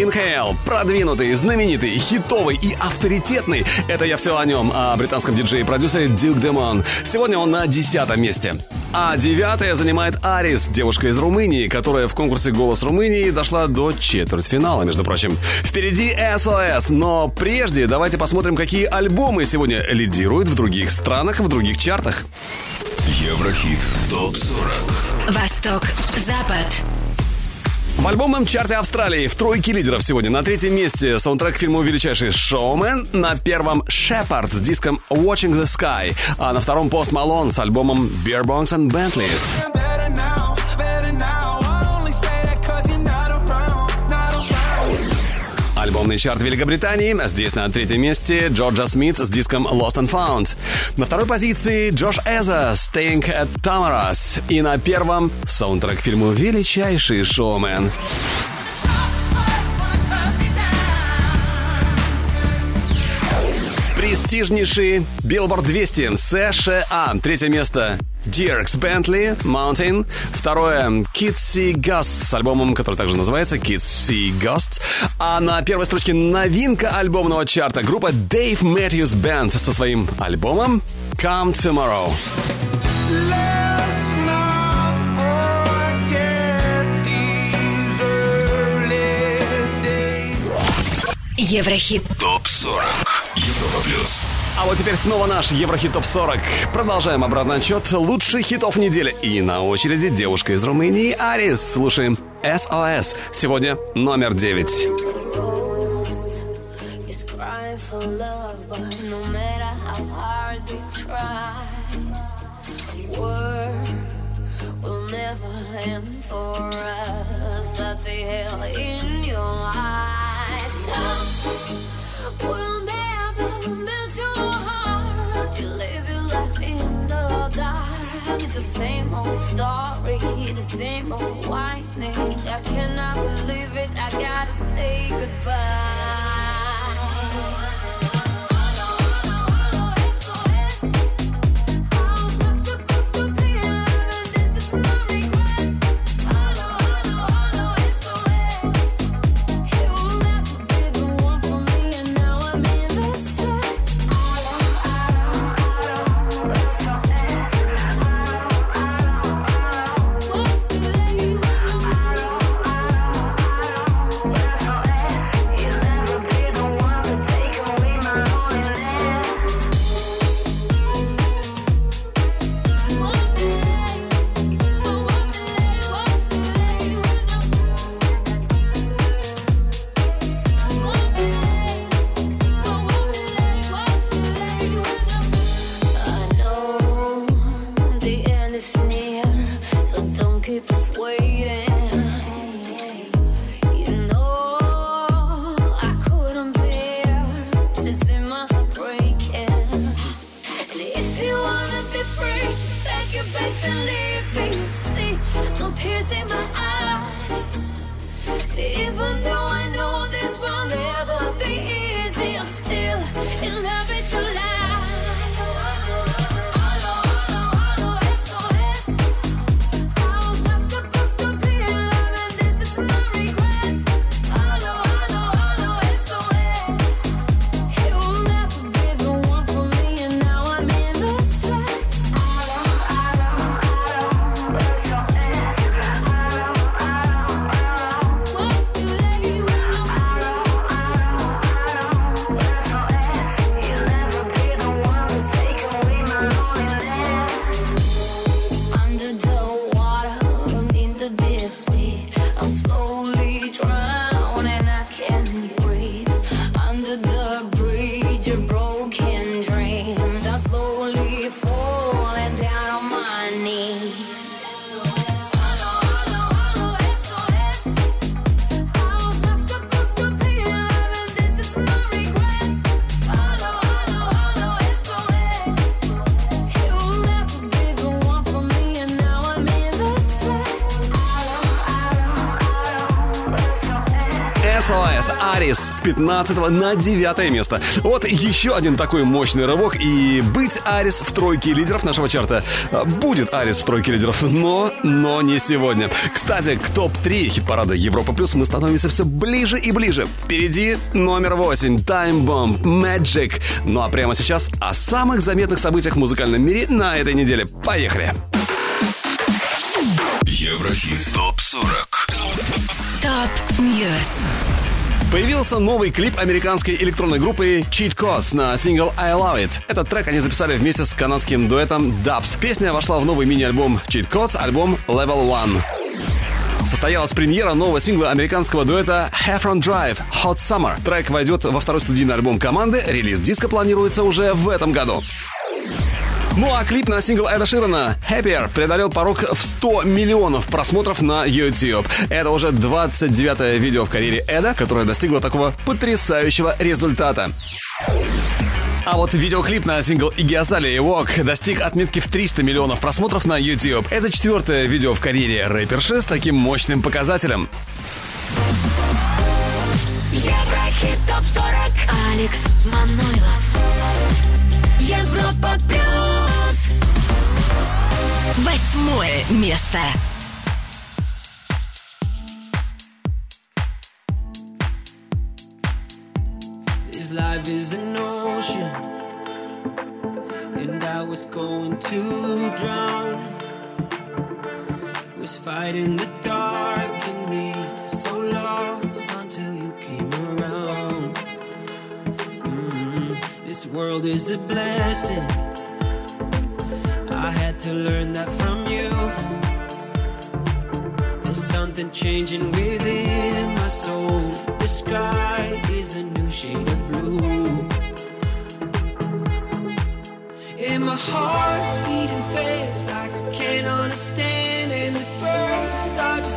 Inhale, продвинутый, знаменитый, хитовый и авторитетный. Это я все о нем, о британском диджее и продюсере Дюк Демон. Сегодня он на десятом месте. А девятое занимает Арис, девушка из Румынии, которая в конкурсе «Голос Румынии» дошла до четвертьфинала, между прочим. Впереди СОС, но прежде давайте посмотрим, какие альбомы сегодня лидируют в других странах, в других чартах. Еврохит ТОП-40 Восток, Запад. В альбомном чарте Австралии в тройке лидеров сегодня на третьем месте саундтрек к фильму «Величайший шоумен», на первом «Шепард» с диском «Watching the Sky», а на втором «Пост Малон» с альбомом «Beer Bongs and Bentleys». Альбомный чарт Великобритании. Здесь на третьем месте Джорджа Смит с диском Lost and Found. На второй позиции Джош Эза Staying at Tamaras. И на первом саундтрек фильму «Величайший шоумен». Престижнейший Billboard 200 США. Третье место Диркс Бентли Mountain. Второе See Ghost с альбомом, который также называется See Ghost. А на первой строчке новинка альбомного чарта группа Dave Matthews Band со своим альбомом Come Tomorrow. Еврохит. ТОП-40 Европа Плюс А вот теперь снова наш Еврохит Топ 40. Продолжаем обратный отчет лучших хитов недели. И на очереди девушка из Румынии Арис. Слушаем SOS. Сегодня номер 9. is crying for love, but no matter how hard he tries, war will never end for us. I see hell in your eyes. The dark. It's the same old story, the same old whining. I cannot believe it. I gotta say goodbye. С 15 на 9 место. Вот еще один такой мощный рывок. И быть Арис в тройке лидеров нашего чарта. Будет Арис в тройке лидеров, но, но не сегодня. Кстати, к топ-3 хит-парада Европа Плюс мы становимся все ближе и ближе. Впереди номер 8 Time Bomb Magic. Ну а прямо сейчас о самых заметных событиях в музыкальном мире на этой неделе. Поехали! Еврохит ТОП-40 Top News Появился новый клип американской электронной группы Cheat Codes на сингл I Love It. Этот трек они записали вместе с канадским дуэтом DVBBS. Песня вошла в новый мини-альбом Cheat Codes, альбом Level One. Состоялась премьера нового сингла американского дуэта Heffron Drive Hot Summer. Трек войдет во второй студийный альбом команды. Релиз диска планируется уже в этом году. Ну а клип на сингл Эда Ширана «Happier» преодолел порог в 100 миллионов просмотров на YouTube. Это уже 29-е видео в карьере Эда, которое достигло такого потрясающего результата. А вот видеоклип на сингл Игги Азалия Walk достиг отметки в 300 миллионов просмотров на YouTube. Это четвертое видео в карьере рэперши с таким мощным показателем. Еврохит ТОП-40 Алекс Манойлов Европа Плюс Восьмое место. This life is an ocean, and I was going to drown. Was fighting the dark in me, so lost until you came around. Mm, this world is a blessing. I had to learn that from you. There's something changing within my soul. The sky is a new shade of blue. And my heart's beating fast I can't understand. And the birds start to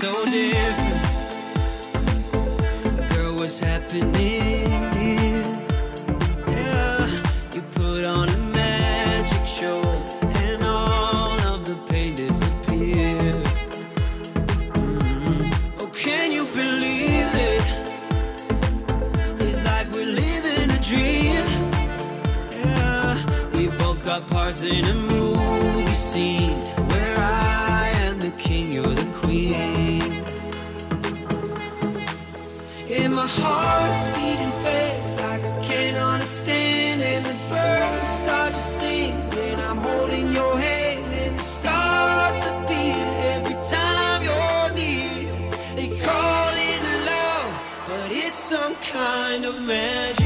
so different. Girl, what's happening both in a movie scene where I am the king, you're the queen. And my heart's beating fast like I can't understand. And the birds start to sing when I'm holding your hand. And the stars appear every time you're near. They call it love, but it's some kind of magic.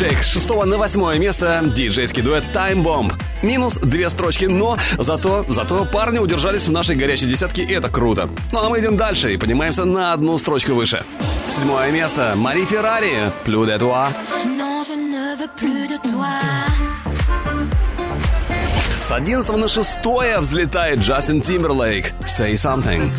диджеек с 6 на 8 место диджейский дуэт Time Bomb. Минус две строчки, но зато, зато парни удержались в нашей горячей десятке, и это круто. Ну а мы идем дальше и поднимаемся на одну строчку выше. Седьмое место. Мари Феррари. Плю де туа. С 11 на 6 взлетает Джастин Тимберлейк. Say something.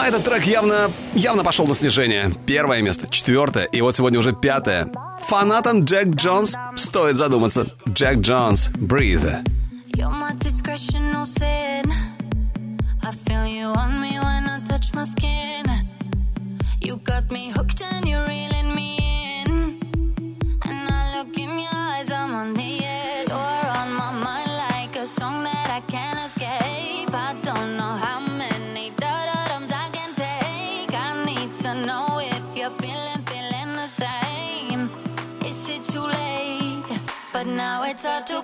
Но этот трек явно, явно пошел на снижение. Первое место, четвертое, и вот сегодня уже пятое. Фанатам Джек Джонс стоит задуматься. Джек Джонс, Breathe. it's hard to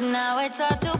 but now it's hard to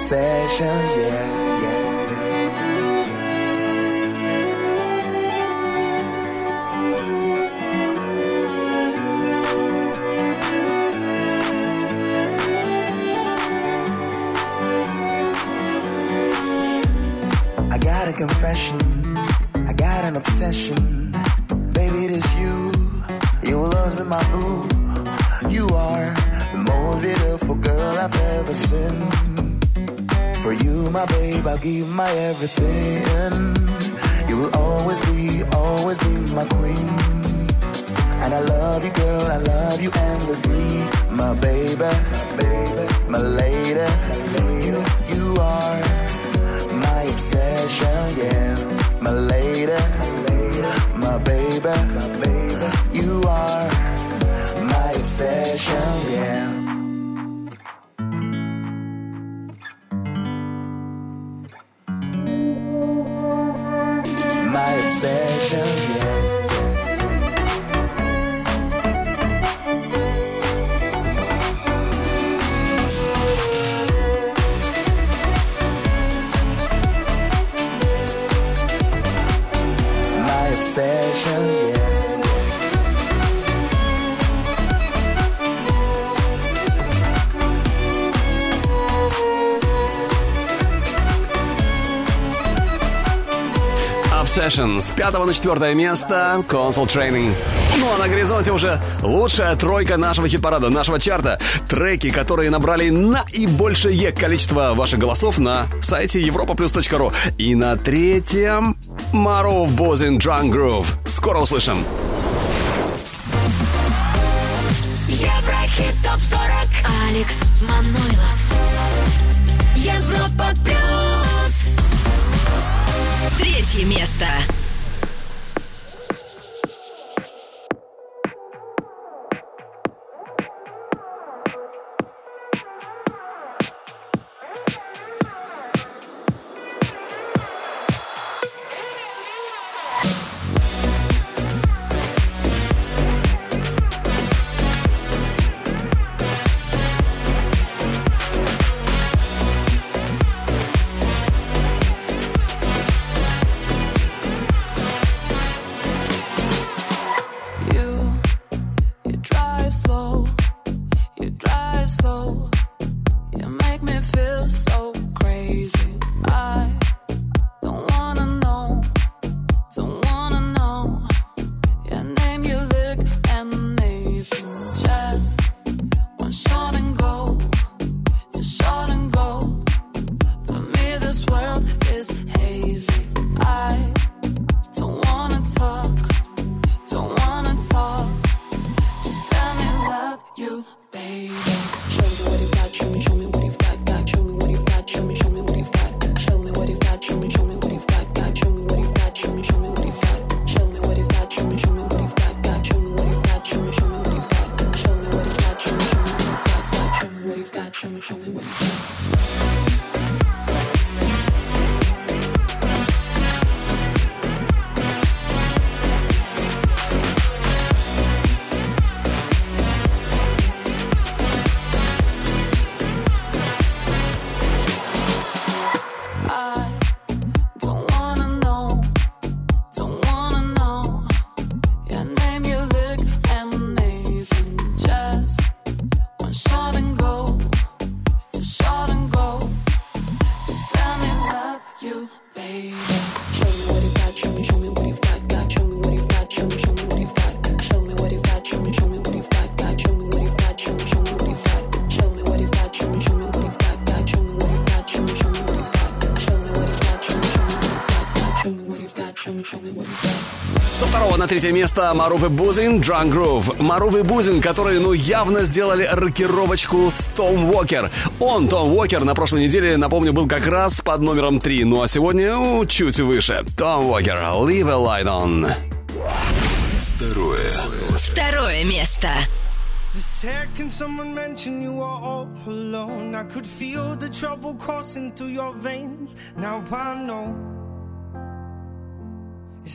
obsession, yeah. пятого на четвертое место Console Training. Ну а на горизонте уже лучшая тройка нашего хит-парада, нашего чарта. Треки, которые набрали наибольшее количество ваших голосов на сайте europaplus.ru. И на третьем Maroon Бозин Drunk Groove. Скоро услышим. Еврохит топ 40 Алекс Манойлов Европа плюс Третье место на третье место Маруф и Бузин Drunk Groove. Маруф и Бузин, которые, ну, явно сделали рокировочку с Том Уокер. Он, Том Уокер, на прошлой неделе, напомню, был как раз под номером 3, ну а сегодня ну, чуть выше. Том Уокер, Leave a Light On. Второе. Второе место. The second someone mentioned you were all alone, I could feel the trouble coursing through your veins. Now I know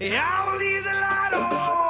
yeah, I will leave the light on.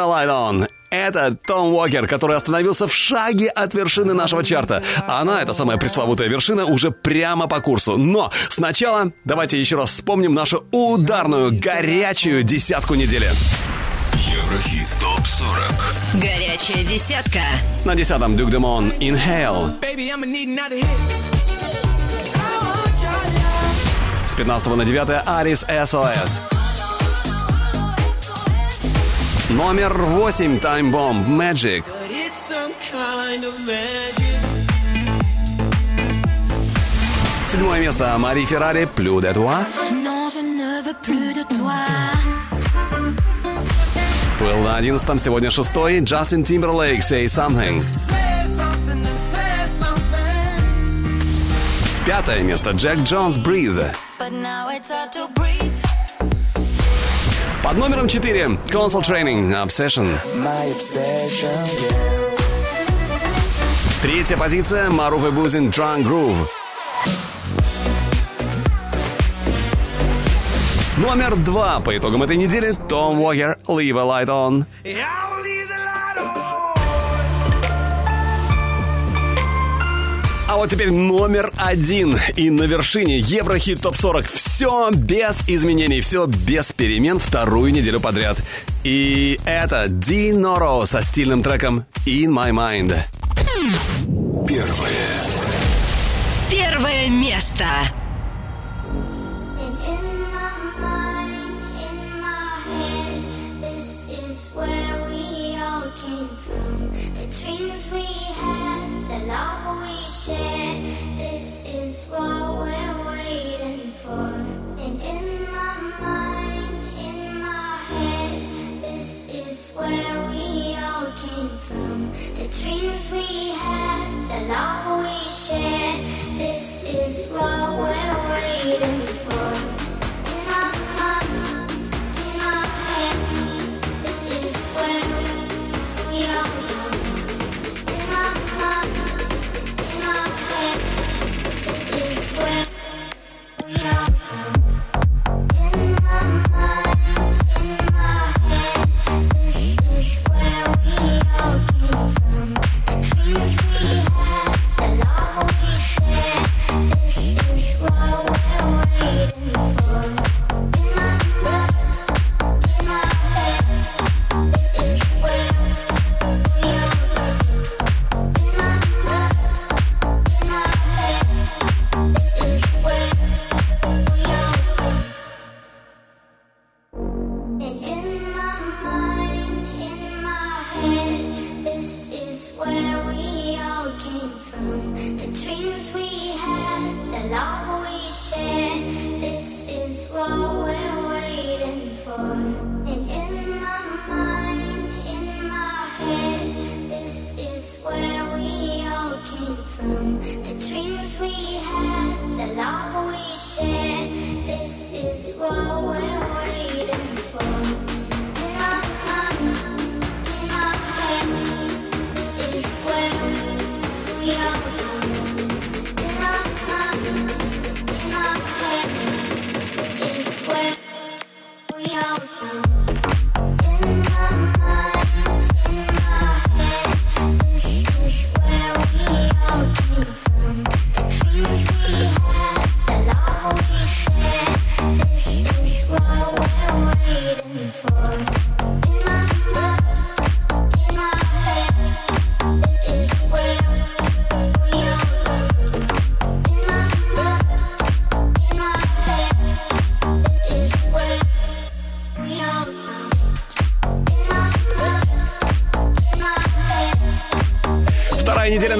A light on. Это Том Уокер, который остановился в шаге от вершины нашего чарта. А она, эта самая пресловутая вершина, уже прямо по курсу. Но сначала давайте еще раз вспомним нашу ударную, горячую десятку недели. Еврохит ТОП-40 Горячая десятка. На десятом Дюк Демон Inhale. Baby. С 15 на 9 Арис SOS. Номер 8 Time Bomb Magic. Седьмое место Мари Феррари Плю де Туа. Был на одиннадцатом, сегодня шестой Джастин Тимберлейк Say Something. Пятое место Джек Джонс Breathe. But now it's hard to breathe. Под номером 4 Console Training Obsession. My obsession, Третья позиция Маруф и Бузин Drunk Groove. Номер два по итогам этой недели Том Уокер Leave a Light On. А вот теперь номер один. И на вершине Еврохит ТОП 40. Все без изменений, все без перемен вторую неделю подряд. И это Ди Норо со стильным треком In My Mind. Первое. Первое место. love we share. This is what we're waiting for. And in my mind, in my head, this is where we all came from. The dreams we had, the love we share. This is what we're waiting for.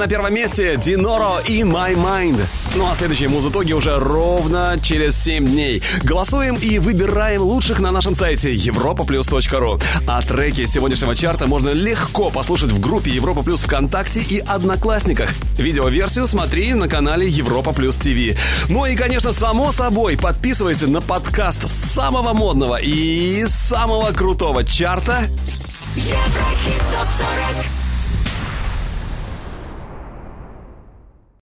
На первом месте Диноро in My Mind. Ну а следующие музытоги уже ровно через 7 дней. Голосуем и выбираем лучших на нашем сайте europaplus.ru. А треки сегодняшнего чарта можно легко послушать в группе Европа Плюс ВКонтакте и Одноклассниках. Видеоверсию смотри на канале Европа Плюс ТВ. Ну и, конечно, само собой, подписывайся на подкаст самого модного и самого крутого чарта Еврохит ТОП 40